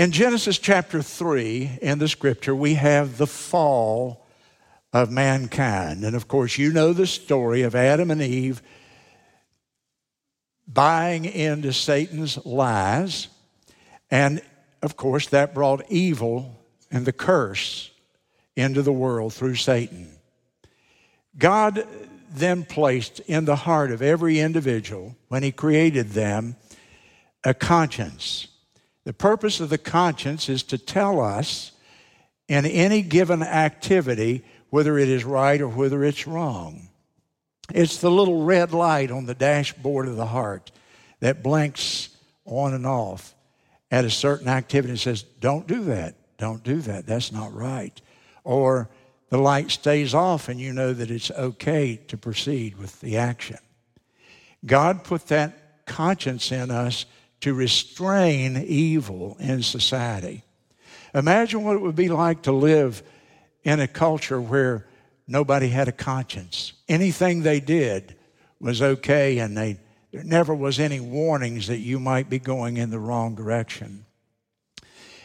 In Genesis chapter 3 in the scripture, we have the fall of mankind. And of course, you know the story of Adam and Eve buying into Satan's lies. And of course, that brought evil and the curse into the world through Satan. God then placed in the heart of every individual, when He created them, a conscience. The purpose of the conscience is to tell us in any given activity whether it is right or whether it's wrong. It's the little red light on the dashboard of the heart that blinks on and off at a certain activity and says, Don't do that. Don't do that. That's not right. Or the light stays off and you know that it's okay to proceed with the action. God put that conscience in us to restrain evil in society. Imagine what it would be like to live in a culture where nobody had a conscience. Anything they did was okay, and they, there never was any warnings that you might be going in the wrong direction.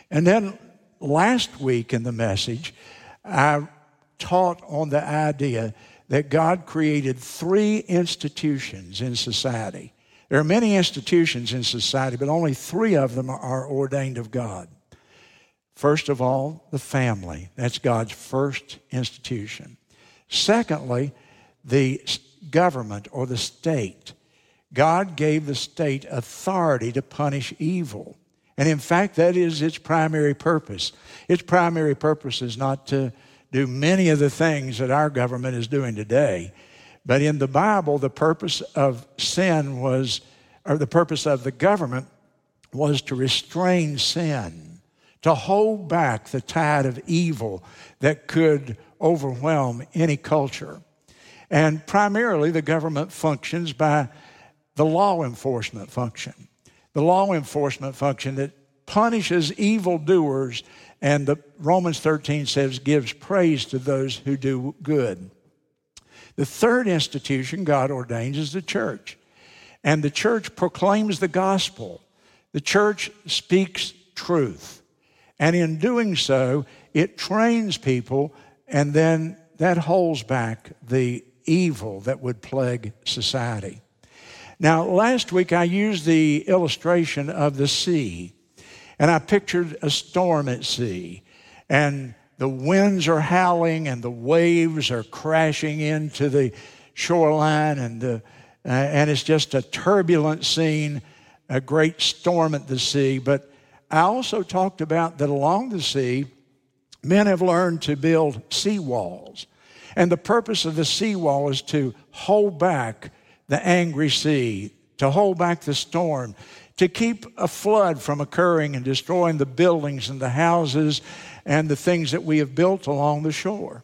And then last week in the message, I taught on the idea that God created three institutions in society. There are many institutions in society, but only three of them are ordained of God. First of all, the family. That's God's first institution. Secondly, the government or the state. God gave the state authority to punish evil. And in fact, that is its primary purpose. Its primary purpose is not to do many of the things that our government is doing today. But in the Bible, the purpose of sin was, or the purpose of the government was to restrain sin, to hold back the tide of evil that could overwhelm any culture. And primarily, the government functions by the law enforcement function. The law enforcement function that punishes evildoers and the Romans 13 says gives praise to those who do good. The third institution God ordains is the church. And the church proclaims the gospel. The church speaks truth. And in doing so, it trains people, and then that holds back the evil that would plague society. Now, last week I used the illustration of the sea. And I pictured a storm at sea, and the winds are howling, and the waves are crashing into the shoreline, and, the, uh, and it's just a turbulent scene, a great storm at the sea. But I also talked about that along the sea, men have learned to build sea walls. And the purpose of the sea wall is to hold back the angry sea, to hold back the storm, to keep a flood from occurring and destroying the buildings and the houses and the things that we have built along the shore.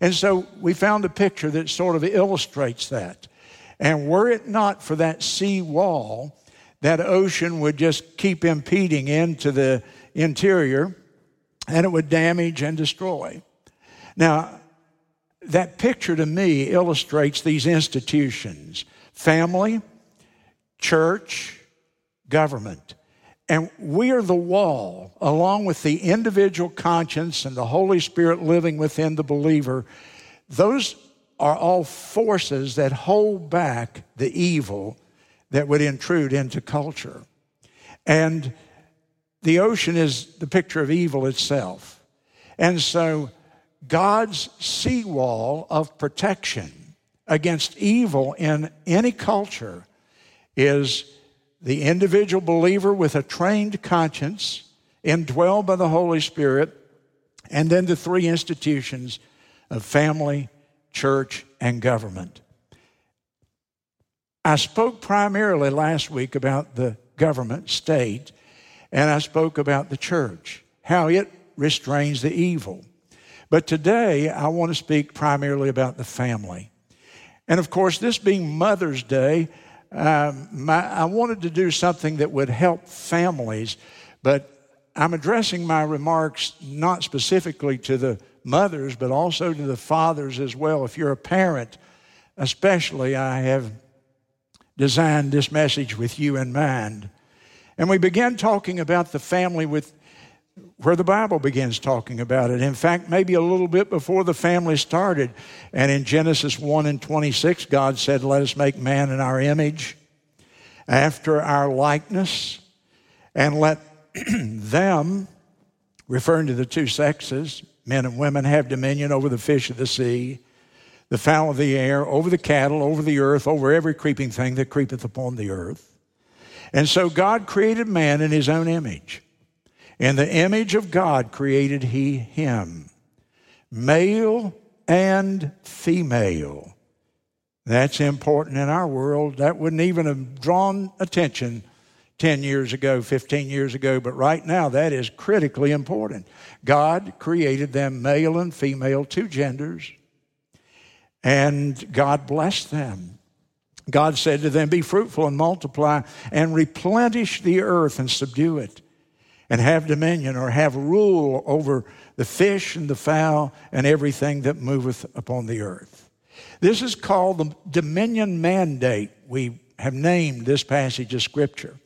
And so we found a picture that sort of illustrates that. And were it not for that sea wall, that ocean would just keep impeding into the interior and it would damage and destroy. Now, that picture to me illustrates these institutions family, church, government. And we are the wall, along with the individual conscience and the Holy Spirit living within the believer. Those are all forces that hold back the evil that would intrude into culture. And the ocean is the picture of evil itself. And so God's seawall of protection against evil in any culture is the individual believer with a trained conscience, indwelled by the Holy Spirit, and then the three institutions of family, church, and government. I spoke primarily last week about the government, state, and I spoke about the church, how it restrains the evil. But today, I want to speak primarily about the family. And of course, this being Mother's Day, um, my, I wanted to do something that would help families, but I'm addressing my remarks not specifically to the mothers, but also to the fathers as well. If you're a parent, especially, I have designed this message with you in mind. And we began talking about the family with where the Bible begins talking about it. In fact, maybe a little bit before the family started. And in Genesis 1 and 26, God said, Let us make man in our image, after our likeness, and let them, referring to the two sexes, men and women, have dominion over the fish of the sea, the fowl of the air, over the cattle, over the earth, over every creeping thing that creepeth upon the earth. And so God created man in his own image. In the image of God created he him, male and female. That's important in our world. That wouldn't even have drawn attention 10 years ago, 15 years ago, but right now that is critically important. God created them male and female, two genders, and God blessed them. God said to them, Be fruitful and multiply and replenish the earth and subdue it and have dominion or have rule over the fish and the fowl and everything that moveth upon the earth. This is called the dominion mandate. We have named this passage of Scripture.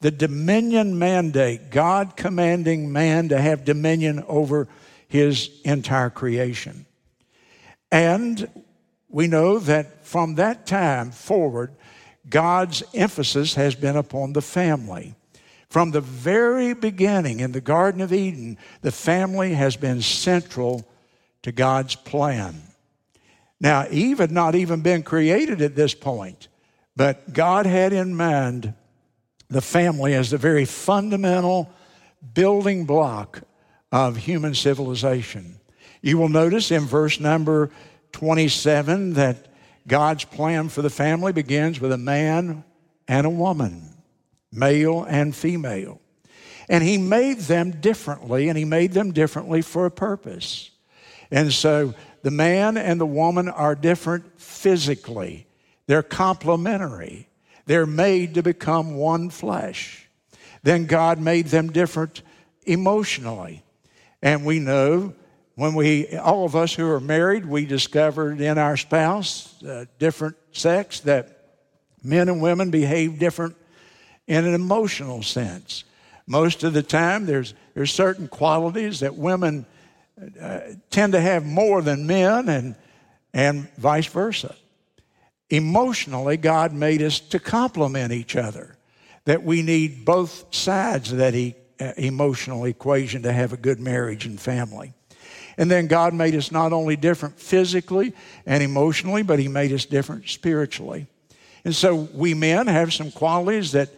The dominion mandate, God commanding man to have dominion over his entire creation. And we know that from that time forward, God's emphasis has been upon the family. From the very beginning in the Garden of Eden, the family has been central to God's plan. Now, Eve had not even been created at this point, but God had in mind the family as the very fundamental building block of human civilization. You will notice in verse number 27 that God's plan for the family begins with a man and a woman male and female. And he made them differently, and he made them differently for a purpose. And so the man and the woman are different physically, they're complementary, they're made to become one flesh. Then God made them different emotionally. And we know when we, all of us who are married, we discovered in our spouse, uh, different sex, that men and women behave different in an emotional sense. Most of the time, there's, there's certain qualities that women uh, tend to have more than men, and, and vice versa. Emotionally, God made us to complement each other, that we need both sides of that e- uh, emotional equation to have a good marriage and family. And then God made us not only different physically and emotionally, but He made us different spiritually. And so we men have some qualities that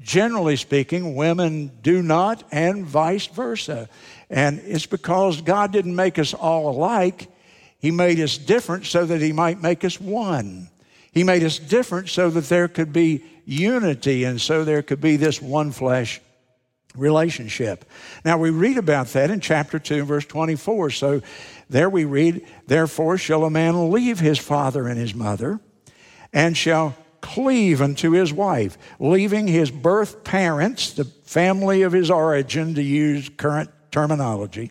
generally speaking, women do not, and vice versa. And it's because God didn't make us all alike. He made us different so that He might make us one. He made us different so that there could be unity and so there could be this one flesh relationship. Now we read about that in chapter 2, verse 24. So there we read, Therefore shall a man leave his father and his mother, and shall cleave unto his wife, leaving his birth parents, the family of his origin, to use current terminology,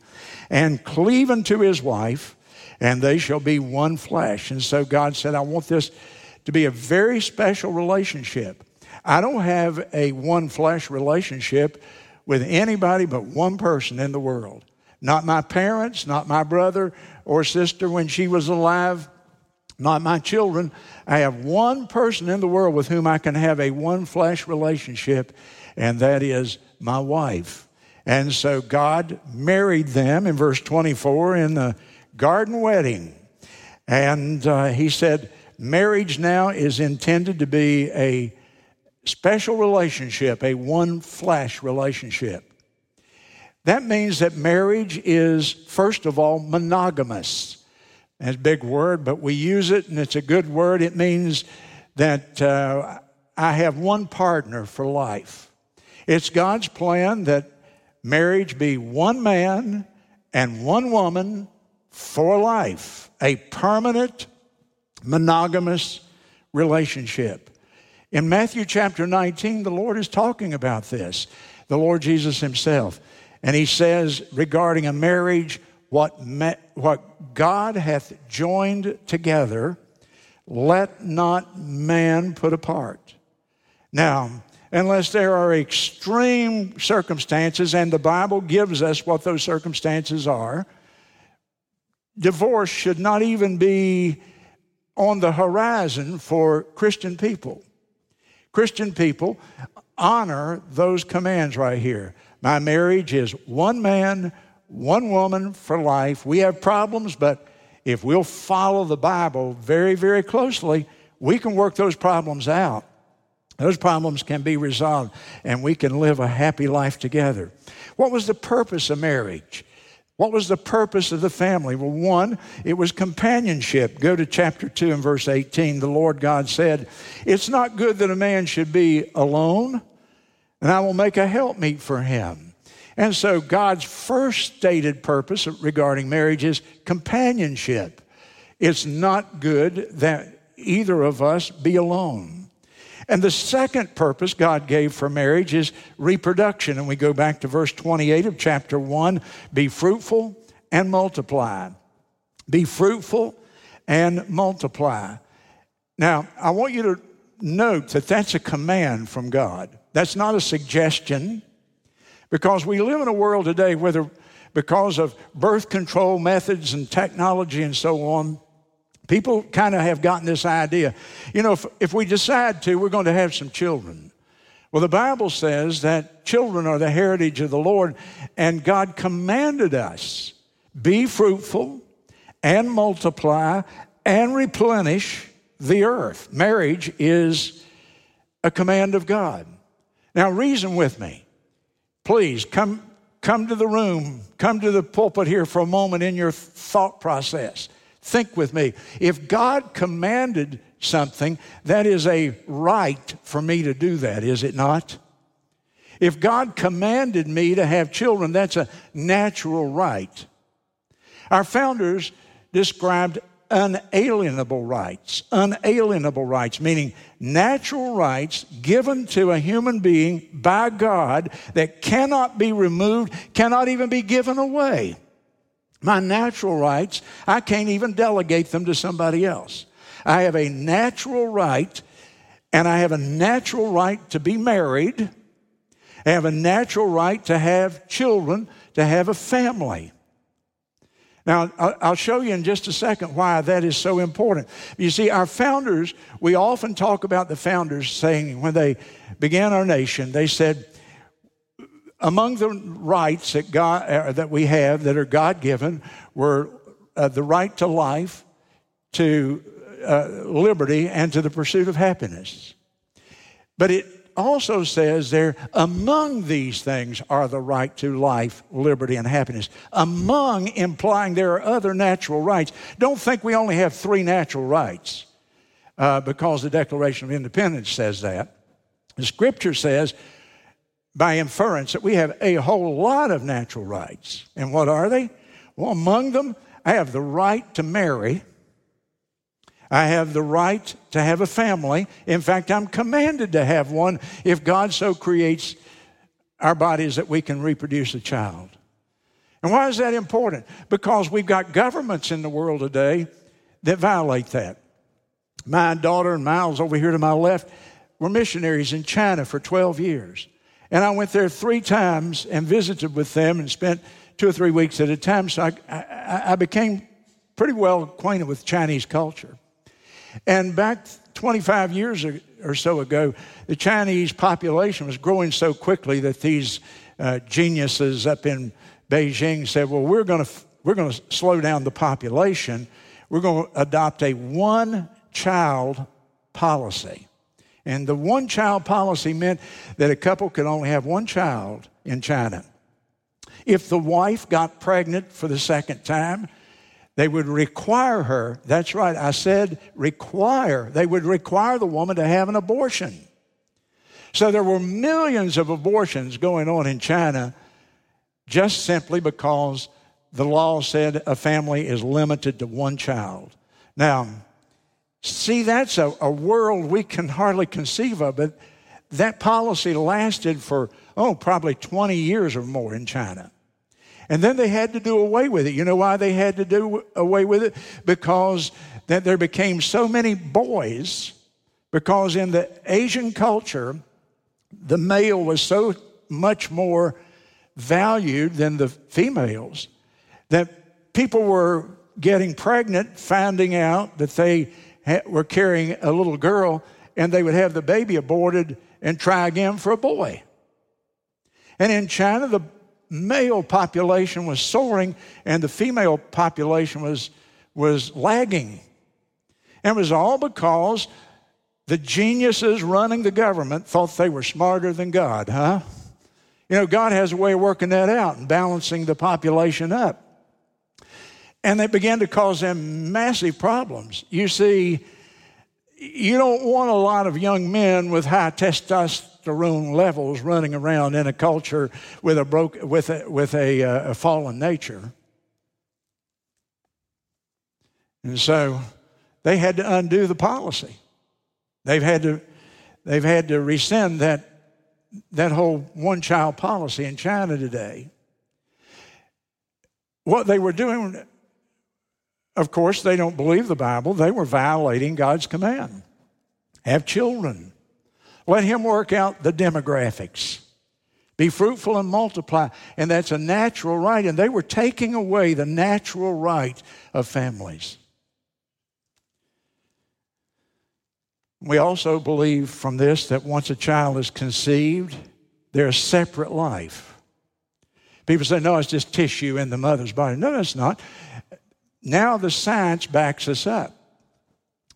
and cleave unto his wife, and they shall be one flesh. And so God said, I want this to be a very special relationship. I don't have a one flesh relationship with anybody but one person in the world. Not my parents, not my brother or sister when she was alive, not my children. I have one person in the world with whom I can have a one flesh relationship, and that is my wife. And so God married them in verse 24 in the garden wedding. And uh, he said, marriage now is intended to be a special relationship, a one flesh relationship. That means that marriage is, first of all, monogamous. That's a big word, but we use it and it's a good word. It means that uh, I have one partner for life. It's God's plan that marriage be one man and one woman for life, a permanent, monogamous relationship. In Matthew chapter 19, the Lord is talking about this, the Lord Jesus Himself. And He says regarding a marriage, what, what God hath joined together, let not man put apart. Now, unless there are extreme circumstances, and the Bible gives us what those circumstances are. Divorce should not even be on the horizon for Christian people. Christian people honor those commands right here. My marriage is one man, one woman for life. We have problems, but if we'll follow the Bible very, very closely, we can work those problems out. Those problems can be resolved and we can live a happy life together. What was the purpose of marriage? What was the purpose of the family? Well, one, it was companionship. Go to chapter 2 and verse 18. The Lord God said, It's not good that a man should be alone, and I will make a helpmeet for him. And so, God's first stated purpose regarding marriage is companionship. It's not good that either of us be alone. And the second purpose God gave for marriage is reproduction. And we go back to verse 28 of chapter 1 be fruitful and multiply. Be fruitful and multiply. Now, I want you to note that that's a command from God. That's not a suggestion because we live in a world today where, because of birth control methods and technology and so on, People kind of have gotten this idea. You know, if, if we decide to, we're going to have some children. Well, the Bible says that children are the heritage of the Lord, and God commanded us be fruitful and multiply and replenish the earth. Marriage is a command of God. Now, reason with me. Please come, come to the room, come to the pulpit here for a moment in your thought process. Think with me. If God commanded something, that is a right for me to do that, is it not? If God commanded me to have children, that's a natural right. Our founders described unalienable rights. Unalienable rights, meaning natural rights given to a human being by God that cannot be removed, cannot even be given away. My natural rights, I can't even delegate them to somebody else. I have a natural right, and I have a natural right to be married. I have a natural right to have children, to have a family. Now, I'll show you in just a second why that is so important. You see, our founders, we often talk about the founders saying when they began our nation, they said, among the rights that, God, uh, that we have that are God given were uh, the right to life, to uh, liberty, and to the pursuit of happiness. But it also says there, among these things are the right to life, liberty, and happiness. Among implying there are other natural rights. Don't think we only have three natural rights uh, because the Declaration of Independence says that. The scripture says by inference that we have a whole lot of natural rights. And what are they? Well, among them, I have the right to marry. I have the right to have a family. In fact, I'm commanded to have one if God so creates our bodies that we can reproduce a child. And why is that important? Because we've got governments in the world today that violate that. My daughter and Miles over here to my left were missionaries in China for 12 years. And I went there three times and visited with them and spent two or three weeks at a time. So I, I, I became pretty well acquainted with Chinese culture. And back 25 years or so ago, the Chinese population was growing so quickly that these uh, geniuses up in Beijing said, Well, we're going we're going to slow down the population. We're going to adopt a one child policy. And the one child policy meant that a couple could only have one child in China. If the wife got pregnant for the second time, they would require her, that's right, I said require, they would require the woman to have an abortion. So there were millions of abortions going on in China just simply because the law said a family is limited to one child. Now, See, that's a, a world we can hardly conceive of, but that policy lasted for, oh, probably 20 years or more in China. And then they had to do away with it. You know why they had to do away with it? Because that there became so many boys, because in the Asian culture, the male was so much more valued than the females that people were getting pregnant, finding out that they were carrying a little girl, and they would have the baby aborted and try again for a boy. And in China, the male population was soaring and the female population was, was lagging. And it was all because the geniuses running the government thought they were smarter than God, huh? You know, God has a way of working that out and balancing the population up. And they began to cause them massive problems. You see, you don't want a lot of young men with high testosterone levels running around in a culture with a, broke, with a, with a, uh, a fallen nature. And so they had to undo the policy. They've had to, they've had to rescind that, that whole one child policy in China today. What they were doing, of course, they don't believe the Bible. They were violating God's command. Have children. Let Him work out the demographics. Be fruitful and multiply. And that's a natural right. And they were taking away the natural right of families. We also believe from this that once a child is conceived, they're a separate life. People say, no, it's just tissue in the mother's body. No, it's not. Now the science backs us up.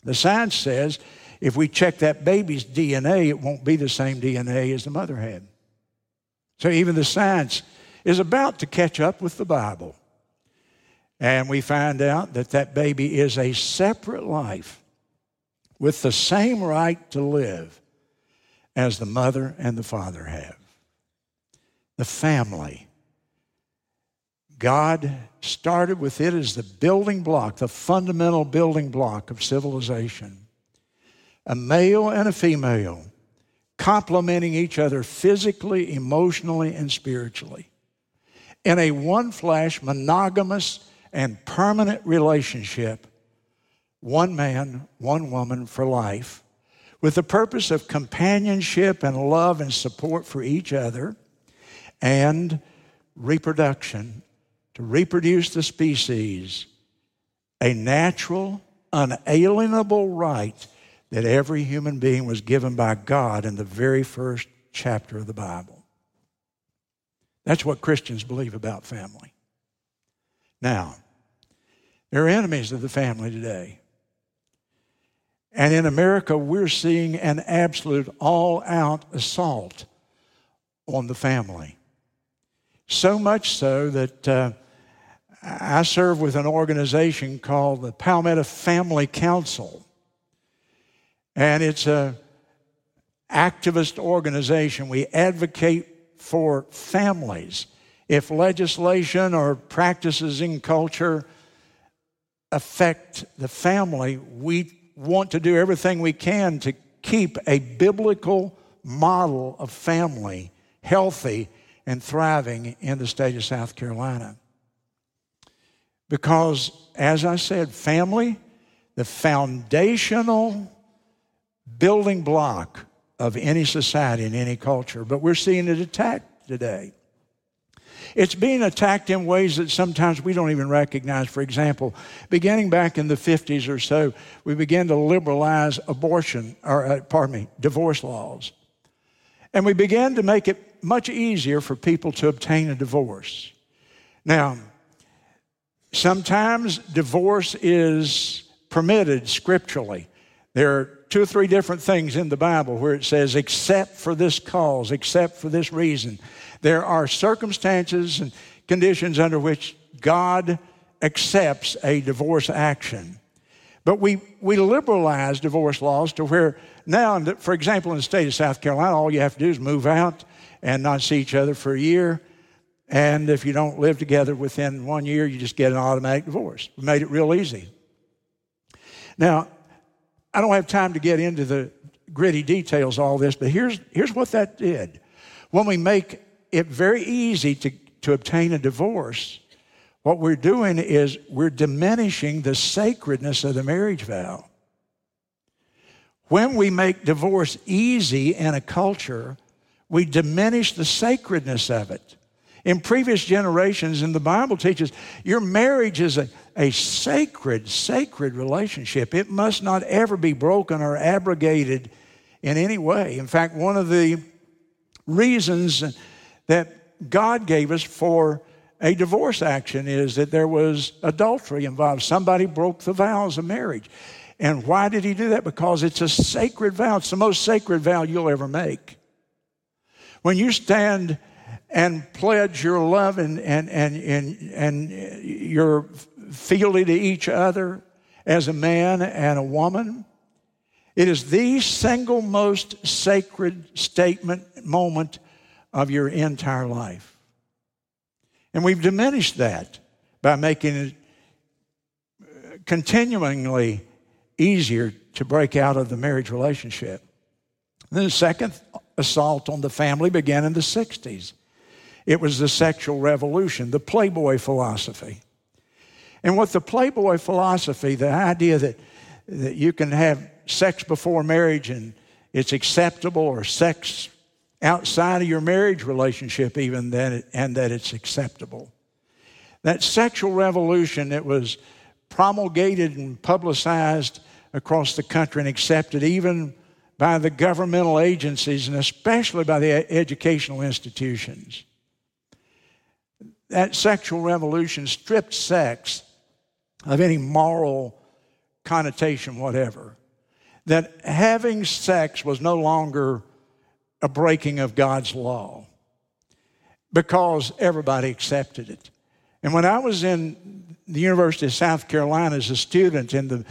The science says if we check that baby's DNA, it won't be the same DNA as the mother had. So even the science is about to catch up with the Bible. And we find out that that baby is a separate life with the same right to live as the mother and the father have. The family. God started with it as the building block, the fundamental building block of civilization. A male and a female complementing each other physically, emotionally, and spiritually. In a one flesh, monogamous, and permanent relationship one man, one woman for life, with the purpose of companionship and love and support for each other, and reproduction to reproduce the species, a natural, unalienable right that every human being was given by God in the very first chapter of the Bible. That's what Christians believe about family. Now, there are enemies of the family today. And in America, we're seeing an absolute all out assault on the family. So much so that uh, I serve with an organization called the Palmetto Family Council. And it's an activist organization. We advocate for families. If legislation or practices in culture affect the family, we want to do everything we can to keep a biblical model of family healthy and thriving in the state of South Carolina. Because, as I said, family, the foundational building block of any society and any culture, but we're seeing it attacked today. It's being attacked in ways that sometimes we don't even recognize. For example, beginning back in the 50s or so, we began to liberalize abortion, or uh, pardon me, divorce laws. And we began to make it much easier for people to obtain a divorce. Now, sometimes divorce is permitted scripturally. There are two or three different things in the Bible where it says, except for this cause, except for this reason. There are circumstances and conditions under which God accepts a divorce action. But we, we liberalize divorce laws to where now, for example, in the state of South Carolina, all you have to do is move out and not see each other for a year. And if you don't live together within one year, you just get an automatic divorce. We made it real easy. Now, I don't have time to get into the gritty details of all this, but here's, here's what that did. When we make it very easy to, to obtain a divorce, what we're doing is we're diminishing the sacredness of the marriage vow. When we make divorce easy in a culture, we diminish the sacredness of it. In previous generations, and the Bible teaches, your marriage is a, a sacred, sacred relationship. It must not ever be broken or abrogated in any way. In fact, one of the reasons that God gave us for a divorce action is that there was adultery involved. Somebody broke the vows of marriage. And why did he do that? Because it's a sacred vow. It's the most sacred vow you'll ever make. When you stand and pledge your love and, and, and, and, and your fealty to each other as a man and a woman, it is the single most sacred statement, moment of your entire life. And we've diminished that by making it continually easier to break out of the marriage relationship. then the second assault on the family began in the 60s. It was the sexual revolution, the Playboy philosophy. And with the Playboy philosophy, the idea that, that you can have sex before marriage and it's acceptable, or sex outside of your marriage relationship, even then, and that it's acceptable. That sexual revolution that was promulgated and publicized across the country and accepted even by the governmental agencies and especially by the educational institutions. That sexual revolution stripped sex of any moral connotation, whatever. That having sex was no longer a breaking of God's law because everybody accepted it. And when I was in the University of South Carolina as a student in the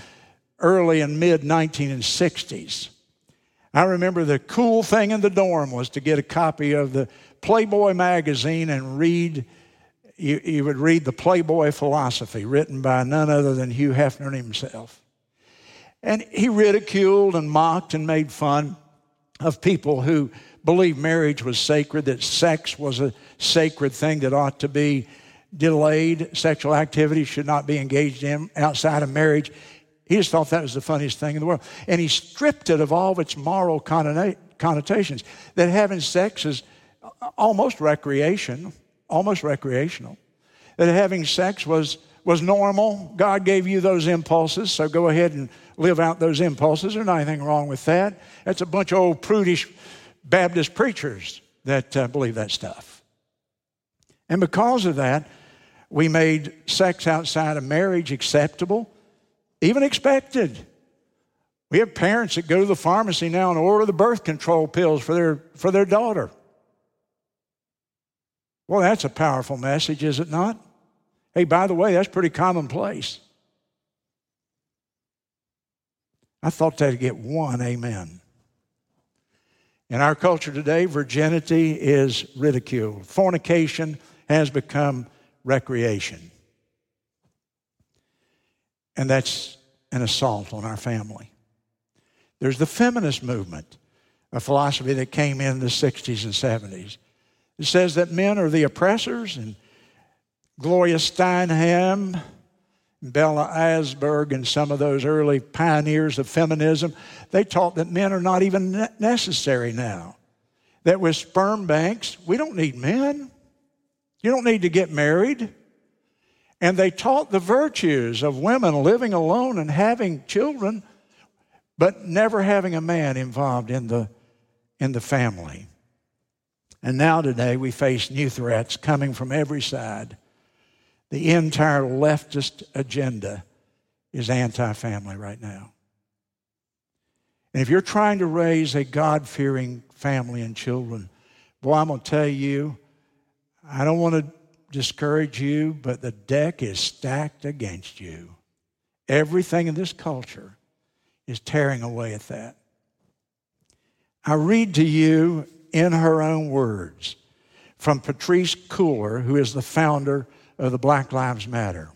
early and mid 1960s, I remember the cool thing in the dorm was to get a copy of the Playboy magazine and read. You, you would read the Playboy philosophy written by none other than Hugh Hefner himself. And he ridiculed and mocked and made fun of people who believed marriage was sacred, that sex was a sacred thing that ought to be delayed, sexual activity should not be engaged in outside of marriage. He just thought that was the funniest thing in the world. And he stripped it of all of its moral connotations, that having sex is almost recreation, almost recreational. That having sex was, was normal. God gave you those impulses, so go ahead and live out those impulses. There's nothing wrong with that. That's a bunch of old prudish Baptist preachers that uh, believe that stuff. And because of that, we made sex outside of marriage acceptable, even expected. We have parents that go to the pharmacy now and order the birth control pills for their, for their daughter. Well, that's a powerful message, is it not? Hey, by the way, that's pretty commonplace. I thought that'd get one amen. In our culture today, virginity is ridiculed. Fornication has become recreation. And that's an assault on our family. There's the feminist movement, a philosophy that came in the 60s and 70s. It says that men are the oppressors, and Gloria Steinem Bella Abzug and some of those early pioneers of feminism, they taught that men are not even necessary now. That with sperm banks, we don't need men. You don't need to get married. And they taught the virtues of women living alone and having children, but never having a man involved in the, in the family. And now today we face new threats coming from every side. The entire leftist agenda is anti family right now. And if you're trying to raise a God fearing family and children, boy, I'm going to tell you, I don't want to discourage you, but the deck is stacked against you. Everything in this culture is tearing away at that. I read to you in her own words from Patrisse Cullors, who is the founder of the Black Lives Matter.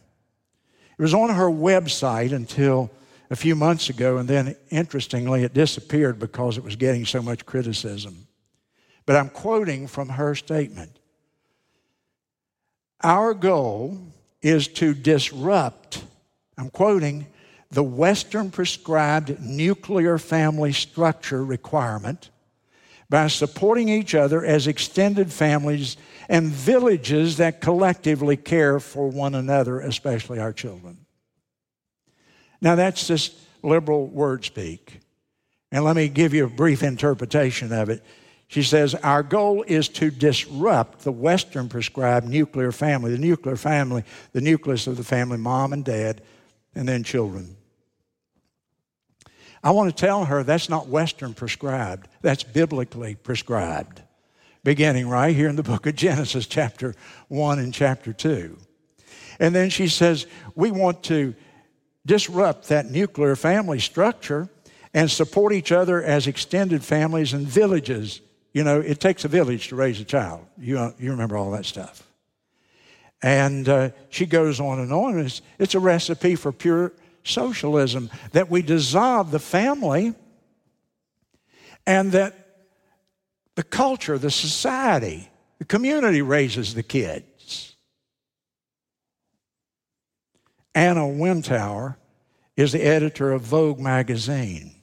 It was on her website until a few months ago, and then interestingly, it disappeared because it was getting so much criticism. But I'm quoting from her statement Our goal is to disrupt, I'm quoting, the Western prescribed nuclear family structure requirement by supporting each other as extended families and villages that collectively care for one another, especially our children. Now, that's just liberal word speak. And let me give you a brief interpretation of it. She says, Our goal is to disrupt the Western prescribed nuclear family, the nuclear family, the nucleus of the family, mom and dad, and then children. I want to tell her that's not Western prescribed, that's biblically prescribed, beginning right here in the book of Genesis, chapter 1 and chapter 2. And then she says, We want to disrupt that nuclear family structure and support each other as extended families and villages. You know, it takes a village to raise a child. You, uh, you remember all that stuff. And uh, she goes on and on. It's, it's a recipe for pure socialism that we dissolve the family and that the culture, the society, the community raises the kids. Anna Wintour is the editor of Vogue magazine.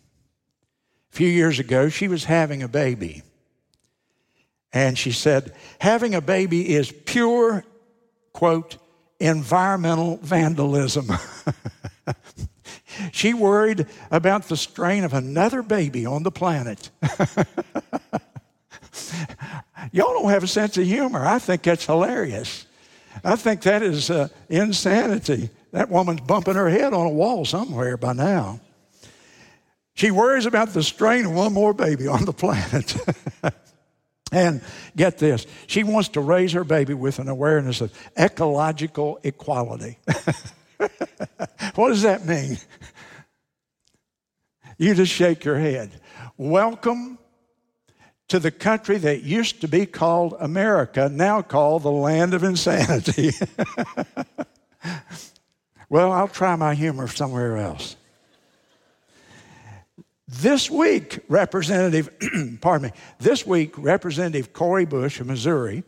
A few years ago, she was having a baby. And she said, having a baby is pure, quote, environmental vandalism. she worried about the strain of another baby on the planet. Y'all don't have a sense of humor. I think that's hilarious. I think that is uh, insanity. That woman's bumping her head on a wall somewhere by now. She worries about the strain of one more baby on the planet. and get this, she wants to raise her baby with an awareness of ecological equality. what does that mean? You just shake your head. Welcome to the country that used to be called America, now called the land of insanity. well, I'll try my humor somewhere else. This week, Representative, pardon me, this week, Representative Cori Bush of Missouri,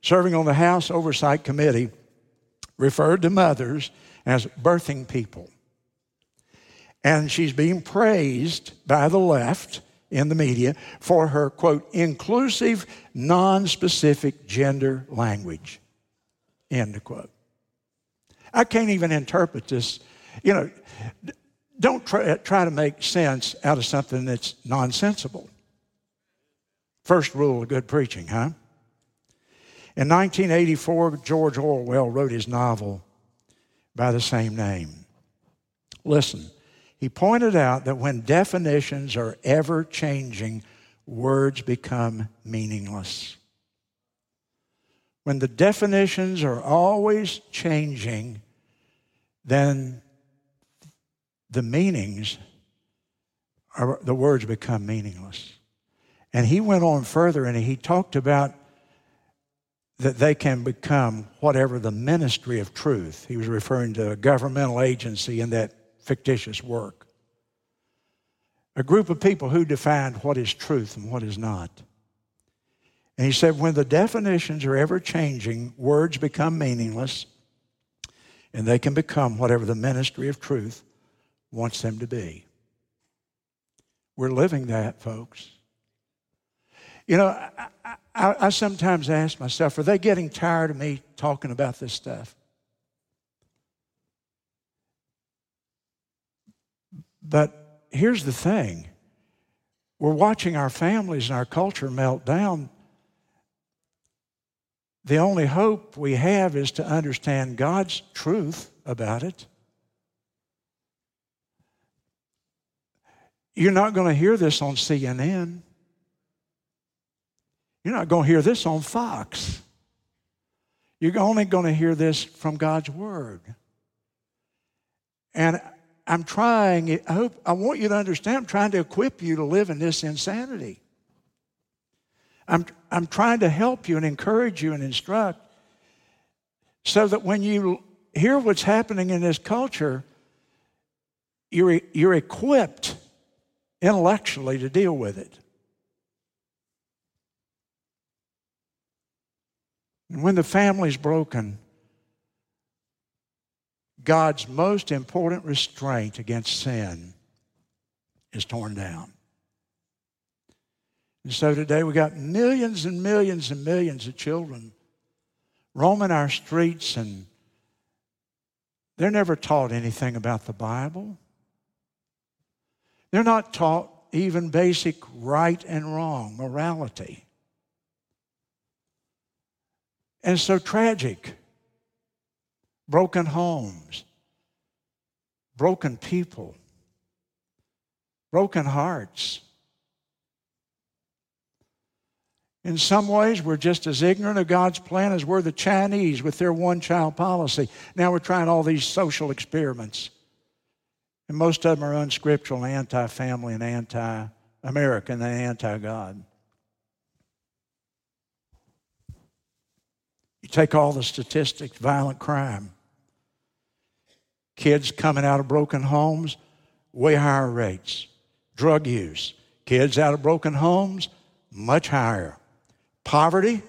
serving on the House Oversight Committee, referred to mothers as birthing people. And she's being praised by the left in the media for her, quote, inclusive, non specific gender language, end quote. I can't even interpret this. You know, don't try, try to make sense out of something that's nonsensical. First rule of good preaching, huh? In 1984, George Orwell wrote his novel by the same name. Listen, he pointed out that when definitions are ever changing, words become meaningless. When the definitions are always changing, then the meanings, are, the words become meaningless. And he went on further and he talked about that they can become whatever the ministry of truth. He was referring to a governmental agency in that fictitious work. A group of people who defined what is truth and what is not. And he said, when the definitions are ever changing, words become meaningless, and they can become whatever the ministry of truth wants them to be. We're living that, folks. You know, I, I, I, sometimes ask myself, are they getting tired of me talking about this stuff? But here's the thing we're watching our families and our culture melt down. The only hope we have is to understand God's truth about it. You're not going to hear this on CNN. You're not going to hear this on Fox. You're only going to hear this from God's Word. And I'm trying, I hope, I want you to understand, I'm trying to equip you to live in this insanity. I'm, I'm trying to help you and encourage you and instruct so that when you hear what's happening in this culture, you're, you're equipped intellectually to deal with it. And when the family's broken, God's most important restraint against sin is torn down. And so today we've got millions and millions and millions of children roaming our streets and they're never taught anything about the Bible. They're not taught even basic right and wrong, morality. And so tragic. Broken homes, broken people, broken hearts. In some ways, we're just as ignorant of God's plan as were the Chinese with their one child policy. Now we're trying all these social experiments. And most of them are unscriptural anti family and anti American and anti God. You take all the statistics violent crime, kids coming out of broken homes, way higher rates. Drug use, kids out of broken homes, much higher. Poverty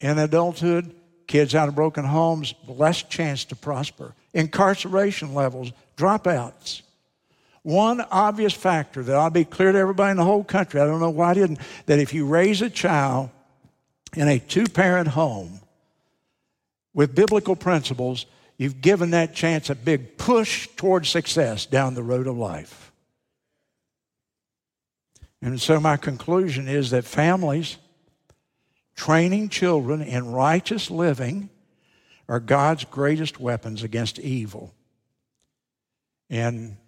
in adulthood, kids out of broken homes, less chance to prosper. Incarceration levels, dropouts. One obvious factor that ought to be clear to everybody in the whole country, I don't know why I didn't, that if you raise a child in a two parent home with biblical principles, you've given that chance a big push toward success down the road of life. And so, my conclusion is that families training children in righteous living are God's greatest weapons against evil in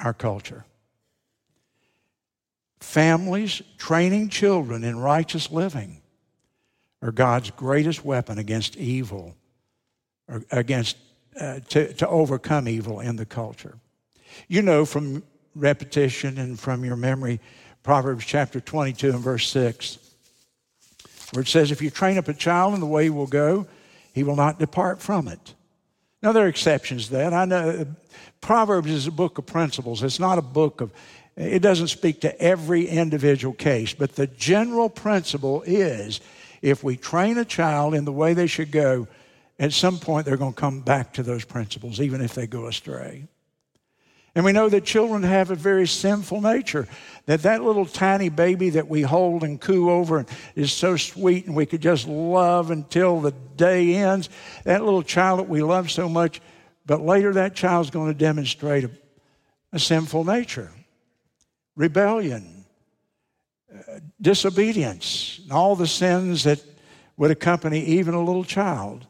our culture. Families training children in righteous living are God's greatest weapon against evil, or against uh, to, to overcome evil in the culture. You know from repetition and from your memory, Proverbs chapter 22 and verse 6 where it says, If you train up a child in the way he will go, he will not depart from it. Now, there are exceptions to that. I know Proverbs is a book of principles, it's not a book of, it doesn't speak to every individual case, but the general principle is if we train a child in the way they should go, at some point they're going to come back to those principles, even if they go astray. And we know that children have a very sinful nature. That that little tiny baby that we hold and coo over is so sweet and we could just love until the day ends. That little child that we love so much, but later that child's going to demonstrate a, a sinful nature, rebellion, uh, disobedience, and all the sins that would accompany even a little child.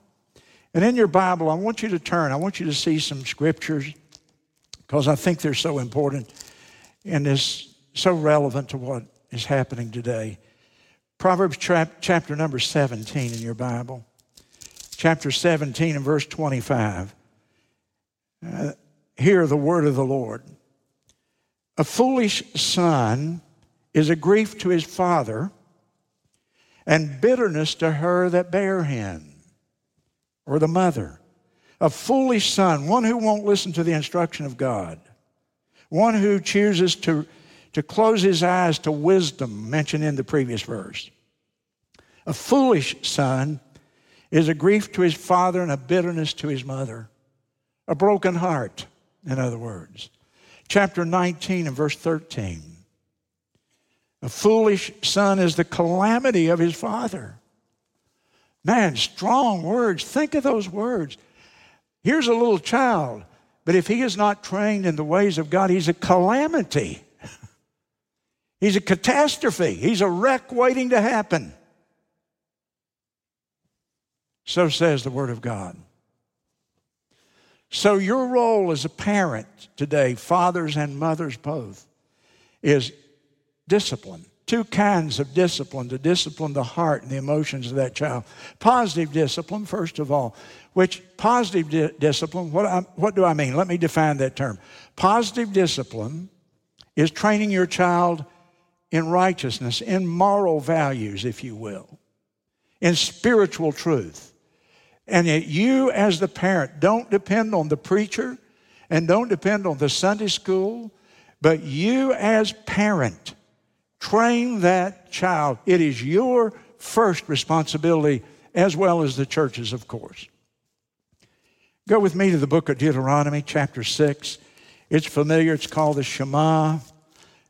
And in your Bible, I want you to turn, I want you to see some scriptures because I think they're so important and is so relevant to what is happening today. Proverbs chapter number 17 in your Bible, chapter 17 and verse 25. Uh, hear the word of the Lord. A foolish son is a grief to his father, and bitterness to her that bare him, or the mother a foolish son, one who won't listen to the instruction of God, one who chooses to, to close his eyes to wisdom mentioned in the previous verse. A foolish son is a grief to his father and a bitterness to his mother, a broken heart, in other words. Chapter 19 and verse 13. A foolish son is the calamity of his father. Man, strong words. Think of those words. Here's a little child, but if he is not trained in the ways of God, he's a calamity. He's a catastrophe. He's a wreck waiting to happen. So says the Word of God. So, your role as a parent today, fathers and mothers both, is discipline two kinds of discipline to discipline the heart and the emotions of that child. Positive discipline, first of all, which positive di- discipline, what, I, what do I mean? Let me define that term. Positive discipline is training your child in righteousness, in moral values, if you will, in spiritual truth. And yet, you as the parent don't depend on the preacher and don't depend on the Sunday school, but you as parent Train that child. It is your first responsibility, as well as the church's, of course. Go with me to the book of Deuteronomy, chapter 6. It's familiar, it's called the Shema.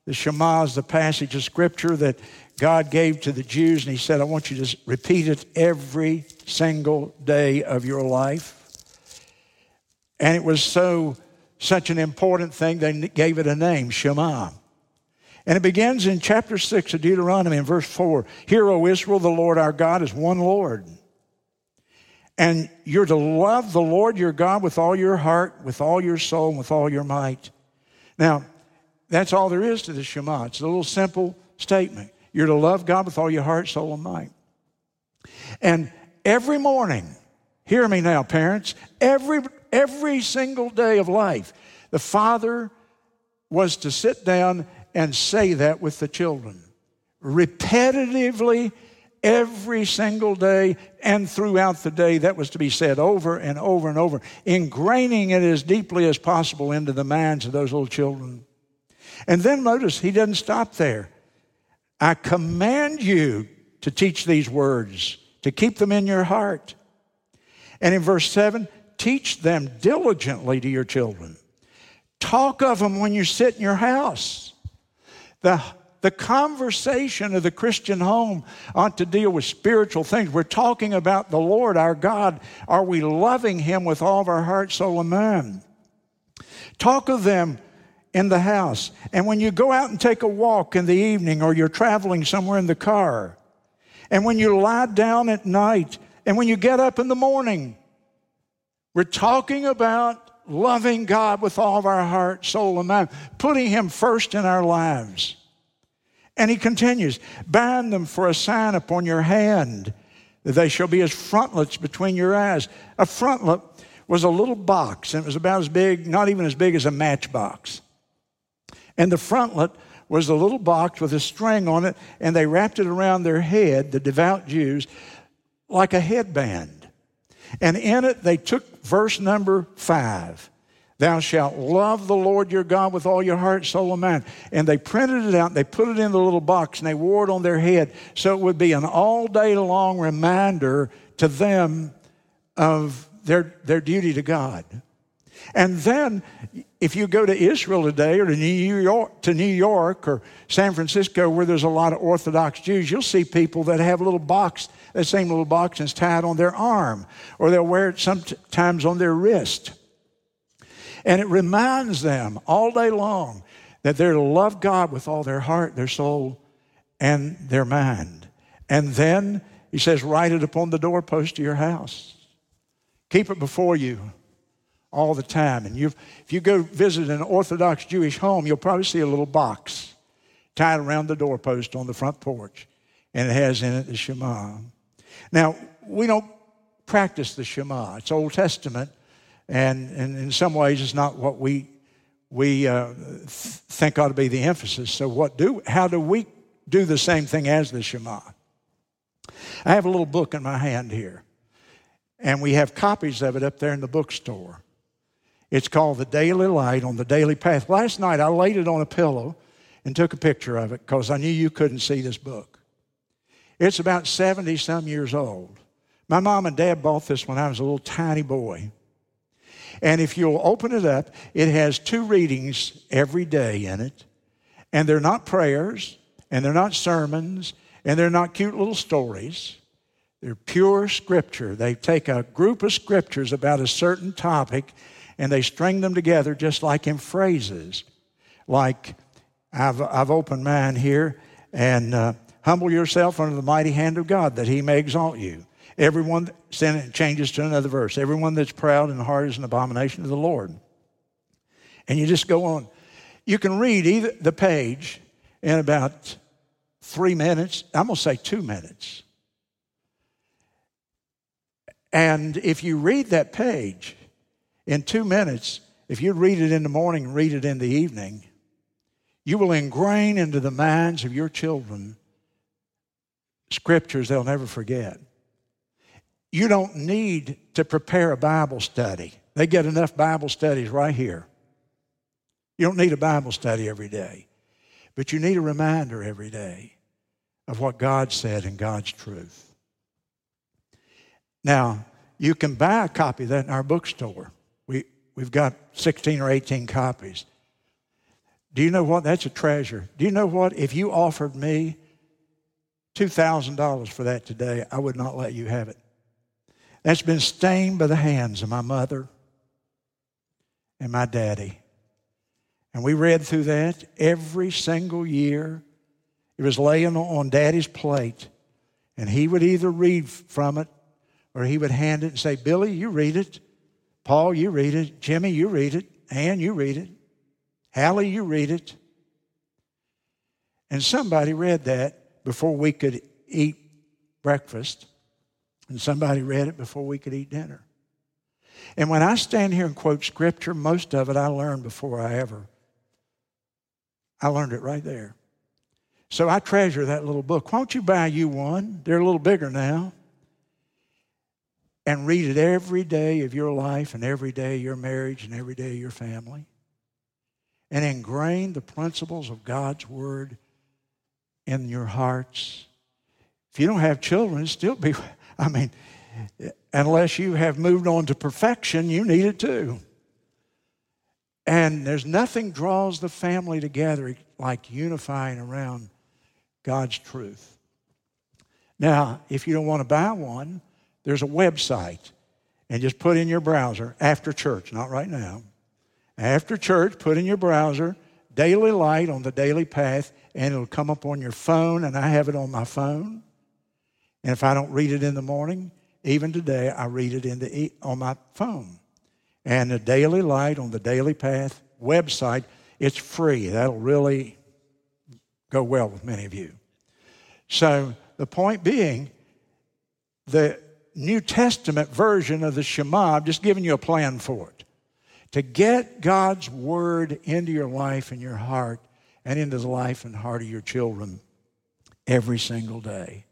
The Shema is the passage of Scripture that God gave to the Jews, and He said, I want you to repeat it every single day of your life. And it was so such an important thing, they gave it a name, Shema. And it begins in chapter 6 of Deuteronomy in verse 4. Hear, O Israel, the Lord our God is one Lord. And you're to love the Lord your God with all your heart, with all your soul, and with all your might. Now, that's all there is to the Shema. It's a little simple statement. You're to love God with all your heart, soul, and might. And every morning, hear me now, parents, every, every single day of life, the father was to sit down and say that with the children repetitively every single day and throughout the day. That was to be said over and over and over, ingraining it as deeply as possible into the minds of those little children. And then notice he doesn't stop there. I command you to teach these words, to keep them in your heart. And in verse 7, teach them diligently to your children. Talk of them when you sit in your house. The the conversation of the Christian home ought to deal with spiritual things. We're talking about the Lord our God. Are we loving Him with all of our heart, soul, and mind? Talk of them in the house. And when you go out and take a walk in the evening or you're traveling somewhere in the car, and when you lie down at night, and when you get up in the morning, we're talking about loving God with all of our heart, soul, and mind, putting Him first in our lives. And he continues, bind them for a sign upon your hand, that they shall be as frontlets between your eyes. A frontlet was a little box, and it was about as big, not even as big as a matchbox. And the frontlet was a little box with a string on it, and they wrapped it around their head, the devout Jews, like a headband. And in it, they took verse number five Thou shalt love the Lord your God with all your heart, soul, and mind. And they printed it out, they put it in the little box, and they wore it on their head. So it would be an all day long reminder to them of their, their duty to God. And then, if you go to Israel today or to New York, to New York or San Francisco, where there's a lot of Orthodox Jews, you'll see people that have a little box, that same little box is tied on their arm, or they'll wear it sometimes on their wrist. And it reminds them all day long that they're to love God with all their heart, their soul, and their mind. And then he says, write it upon the doorpost of your house. Keep it before you all the time. And if you go visit an Orthodox Jewish home, you'll probably see a little box tied around the doorpost on the front porch, and it has in it the Shema. Now, we don't practice the Shema, it's Old Testament. And, and in some ways, it's not what we, we uh, think ought to be the emphasis. So, what do, how do we do the same thing as the Shema? I have a little book in my hand here, and we have copies of it up there in the bookstore. It's called The Daily Light on the Daily Path. Last night, I laid it on a pillow and took a picture of it because I knew you couldn't see this book. It's about 70 some years old. My mom and dad bought this when I was a little tiny boy. And if you'll open it up, it has two readings every day in it. And they're not prayers, and they're not sermons, and they're not cute little stories. They're pure scripture. They take a group of scriptures about a certain topic and they string them together just like in phrases. Like, I've, I've opened mine here, and uh, humble yourself under the mighty hand of God that he may exalt you. Everyone, changes to another verse. Everyone that's proud in heart is an abomination to the Lord. And you just go on. You can read either the page in about three minutes. I'm going to say two minutes. And if you read that page in two minutes, if you read it in the morning and read it in the evening, you will ingrain into the minds of your children scriptures they'll never forget. You don't need to prepare a Bible study. They get enough Bible studies right here. You don't need a Bible study every day, but you need a reminder every day of what God said and God's truth. Now, you can buy a copy of that in our bookstore. We, we've got 16 or 18 copies. Do you know what? That's a treasure. Do you know what? If you offered me $2,000 for that today, I would not let you have it. That's been stained by the hands of my mother and my daddy. And we read through that every single year. It was laying on daddy's plate. And he would either read from it or he would hand it and say, Billy, you read it. Paul, you read it. Jimmy, you read it. Ann, you read it. Hallie, you read it. And somebody read that before we could eat breakfast, and somebody read it before we could eat dinner. And when I stand here and quote scripture, most of it I learned before I ever. I learned it right there. So I treasure that little book. Why don't you buy you one? They're a little bigger now. And read it every day of your life and every day of your marriage and every day of your family. And ingrain the principles of God's Word in your hearts. If you don't have children, still be, I mean, unless you have moved on to perfection, you need it too. And there's nothing draws the family together like unifying around God's truth. Now, if you don't want to buy one, there's a website. And just put in your browser after church, not right now. After church, put in your browser daily light on the daily path, and it'll come up on your phone, and I have it on my phone. And if I don't read it in the morning, even today, I read it in the, on my phone. And the Daily Light on the Daily Path website, it's free. That'll really go well with many of you. So the point being, the New Testament version of the Shema, I'm just giving you a plan for it. To get God's Word into your life and your heart and into the life and heart of your children every single day.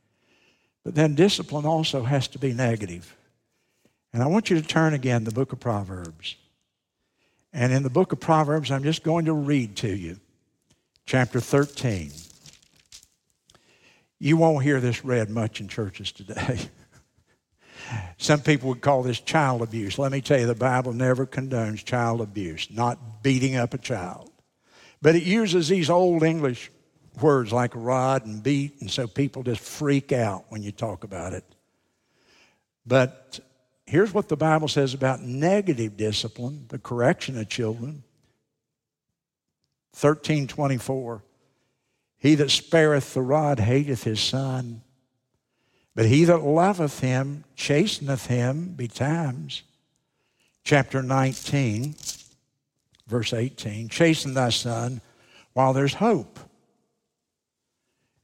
But then discipline also has to be negative. And I want you to turn again the book of Proverbs. And in the book of Proverbs, I'm just going to read to you chapter 13. You won't hear this read much in churches today. Some people would call this child abuse. Let me tell you, the Bible never condones child abuse, not beating up a child. But it uses these old English words like rod and beat, and so people just freak out when you talk about it. But here's what the Bible says about negative discipline, the correction of children. 1324. He that spareth the rod hateth his son, but he that loveth him chasteneth him betimes. Chapter 19, verse 18 Chasten thy son while there's hope,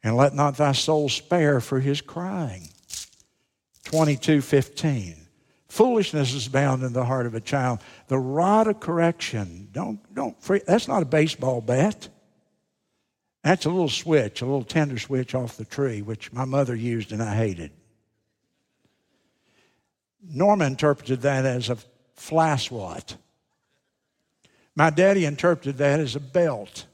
and let not thy soul spare for his crying. 22 15. Foolishness is bound in the heart of a child. The rod of correction, don't, don't, that's not a baseball bat. That's a little switch, a little tender switch off the tree, which my mother used and I hated. Norma interpreted that as a fly. My daddy interpreted that as a belt.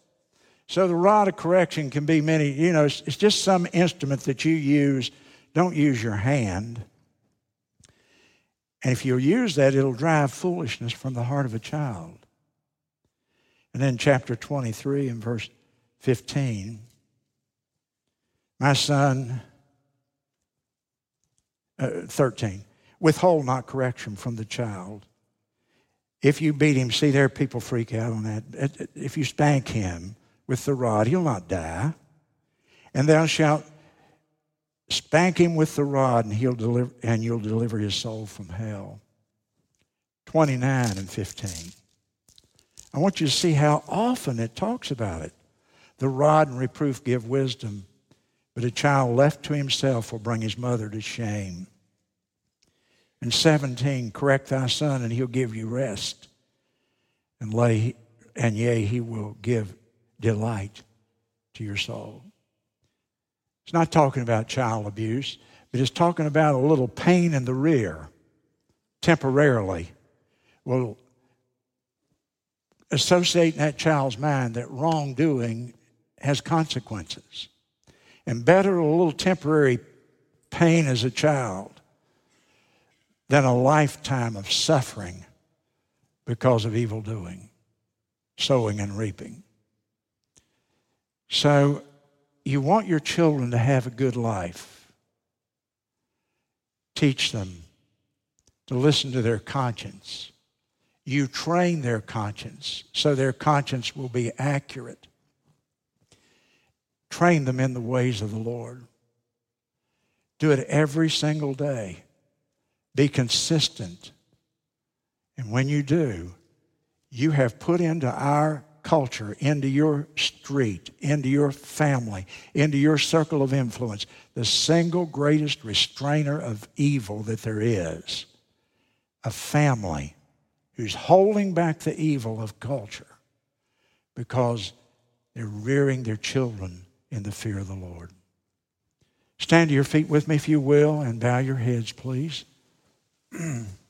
So the rod of correction can be many, you know, it's, it's just some instrument that you use. Don't use your hand. And if you use that, it'll drive foolishness from the heart of a child. And then chapter 23 and verse 15. My son, uh, 13, withhold not correction from the child. If you beat him, see, there people freak out on that. If you spank him with the rod, he'll not die. And thou shalt spank him with the rod, and he'll deliver, and you'll deliver his soul from hell. 29 and 15. I want you to see how often it talks about it. The rod and reproof give wisdom, but a child left to himself will bring his mother to shame. And 17, correct thy son, and he'll give you rest. And lay and yea, he will give delight to your soul. It's not talking about child abuse, but it's talking about a little pain in the rear temporarily will associate in that child's mind that wrongdoing has consequences. And better a little temporary pain as a child than a lifetime of suffering because of evil doing, sowing and reaping. So you want your children to have a good life, teach them to listen to their conscience. You train their conscience so their conscience will be accurate. Train them in the ways of the Lord. Do it every single day. Be consistent. And when you do, you have put into our culture, into your street, into your family, into your circle of influence, the single greatest restrainer of evil that there is a family who's holding back the evil of culture because they're rearing their children in the fear of the Lord. Stand to your feet with me, if you will, and bow your heads, please.